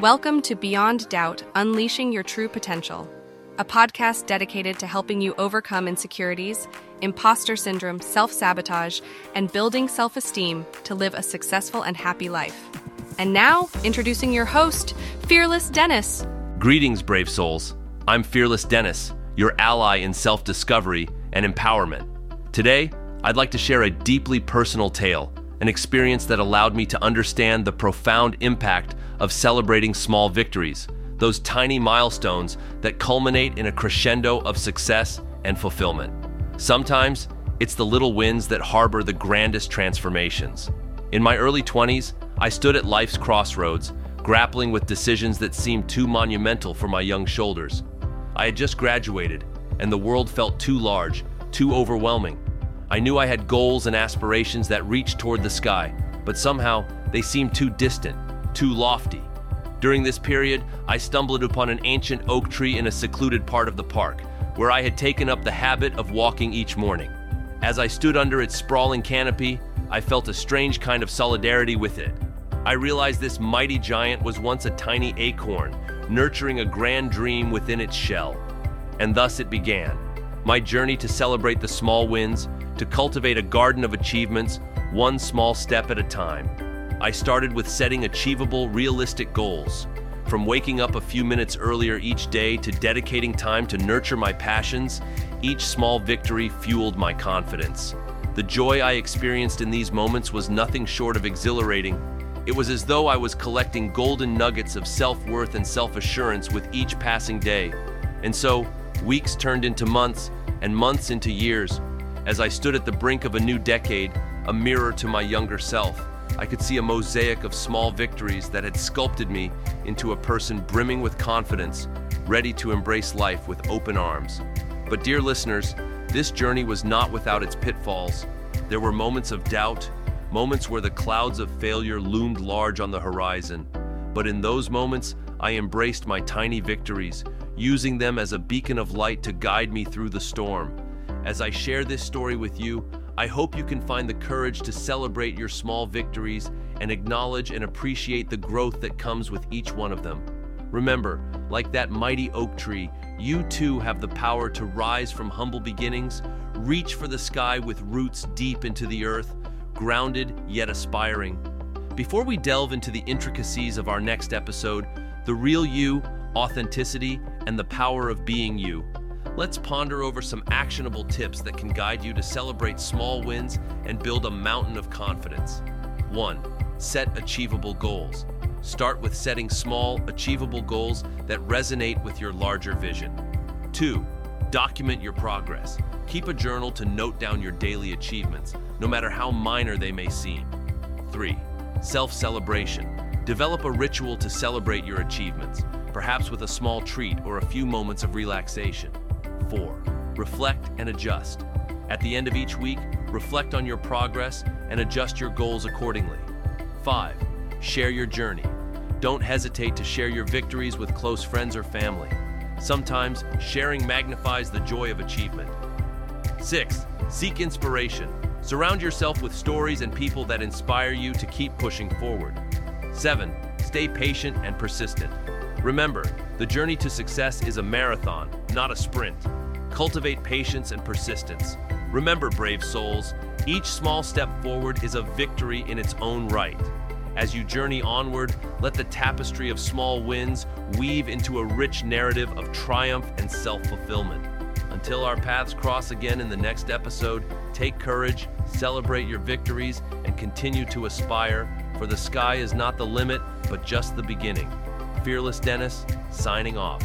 Welcome to Beyond Doubt Unleashing Your True Potential, a podcast dedicated to helping you overcome insecurities, imposter syndrome, self sabotage, and building self esteem to live a successful and happy life. And now, introducing your host, Fearless Dennis. Greetings, brave souls. I'm Fearless Dennis, your ally in self discovery and empowerment. Today, I'd like to share a deeply personal tale, an experience that allowed me to understand the profound impact of celebrating small victories, those tiny milestones that culminate in a crescendo of success and fulfillment. Sometimes, it's the little wins that harbor the grandest transformations. In my early 20s, I stood at life's crossroads, grappling with decisions that seemed too monumental for my young shoulders. I had just graduated, and the world felt too large, too overwhelming. I knew I had goals and aspirations that reached toward the sky, but somehow they seemed too distant, too lofty. During this period, I stumbled upon an ancient oak tree in a secluded part of the park, where I had taken up the habit of walking each morning. As I stood under its sprawling canopy, I felt a strange kind of solidarity with it. I realized this mighty giant was once a tiny acorn, nurturing a grand dream within its shell. And thus it began my journey to celebrate the small wins, to cultivate a garden of achievements, one small step at a time. I started with setting achievable, realistic goals. From waking up a few minutes earlier each day to dedicating time to nurture my passions, each small victory fueled my confidence. The joy I experienced in these moments was nothing short of exhilarating. It was as though I was collecting golden nuggets of self worth and self assurance with each passing day. And so, weeks turned into months, and months into years. As I stood at the brink of a new decade, a mirror to my younger self, I could see a mosaic of small victories that had sculpted me into a person brimming with confidence, ready to embrace life with open arms. But, dear listeners, this journey was not without its pitfalls. There were moments of doubt, moments where the clouds of failure loomed large on the horizon. But in those moments, I embraced my tiny victories, using them as a beacon of light to guide me through the storm. As I share this story with you, I hope you can find the courage to celebrate your small victories and acknowledge and appreciate the growth that comes with each one of them. Remember, like that mighty oak tree, you too have the power to rise from humble beginnings, reach for the sky with roots deep into the earth, grounded yet aspiring. Before we delve into the intricacies of our next episode, the real you, authenticity, and the power of being you, let's ponder over some actionable tips that can guide you to celebrate small wins and build a mountain of confidence. 1. Set achievable goals. Start with setting small, achievable goals that resonate with your larger vision. 2. Document your progress. Keep a journal to note down your daily achievements, no matter how minor they may seem. 3. Self celebration. Develop a ritual to celebrate your achievements, perhaps with a small treat or a few moments of relaxation. 4. Reflect and adjust. At the end of each week, reflect on your progress and adjust your goals accordingly. 5. Share your journey. Don't hesitate to share your victories with close friends or family. Sometimes, sharing magnifies the joy of achievement. 6. Seek inspiration. Surround yourself with stories and people that inspire you to keep pushing forward. 7. Stay patient and persistent. Remember, the journey to success is a marathon, not a sprint. Cultivate patience and persistence. Remember, brave souls, each small step forward is a victory in its own right. As you journey onward, let the tapestry of small wins weave into a rich narrative of triumph and self fulfillment. Until our paths cross again in the next episode, take courage, celebrate your victories, and continue to aspire, for the sky is not the limit, but just the beginning. Fearless Dennis, signing off.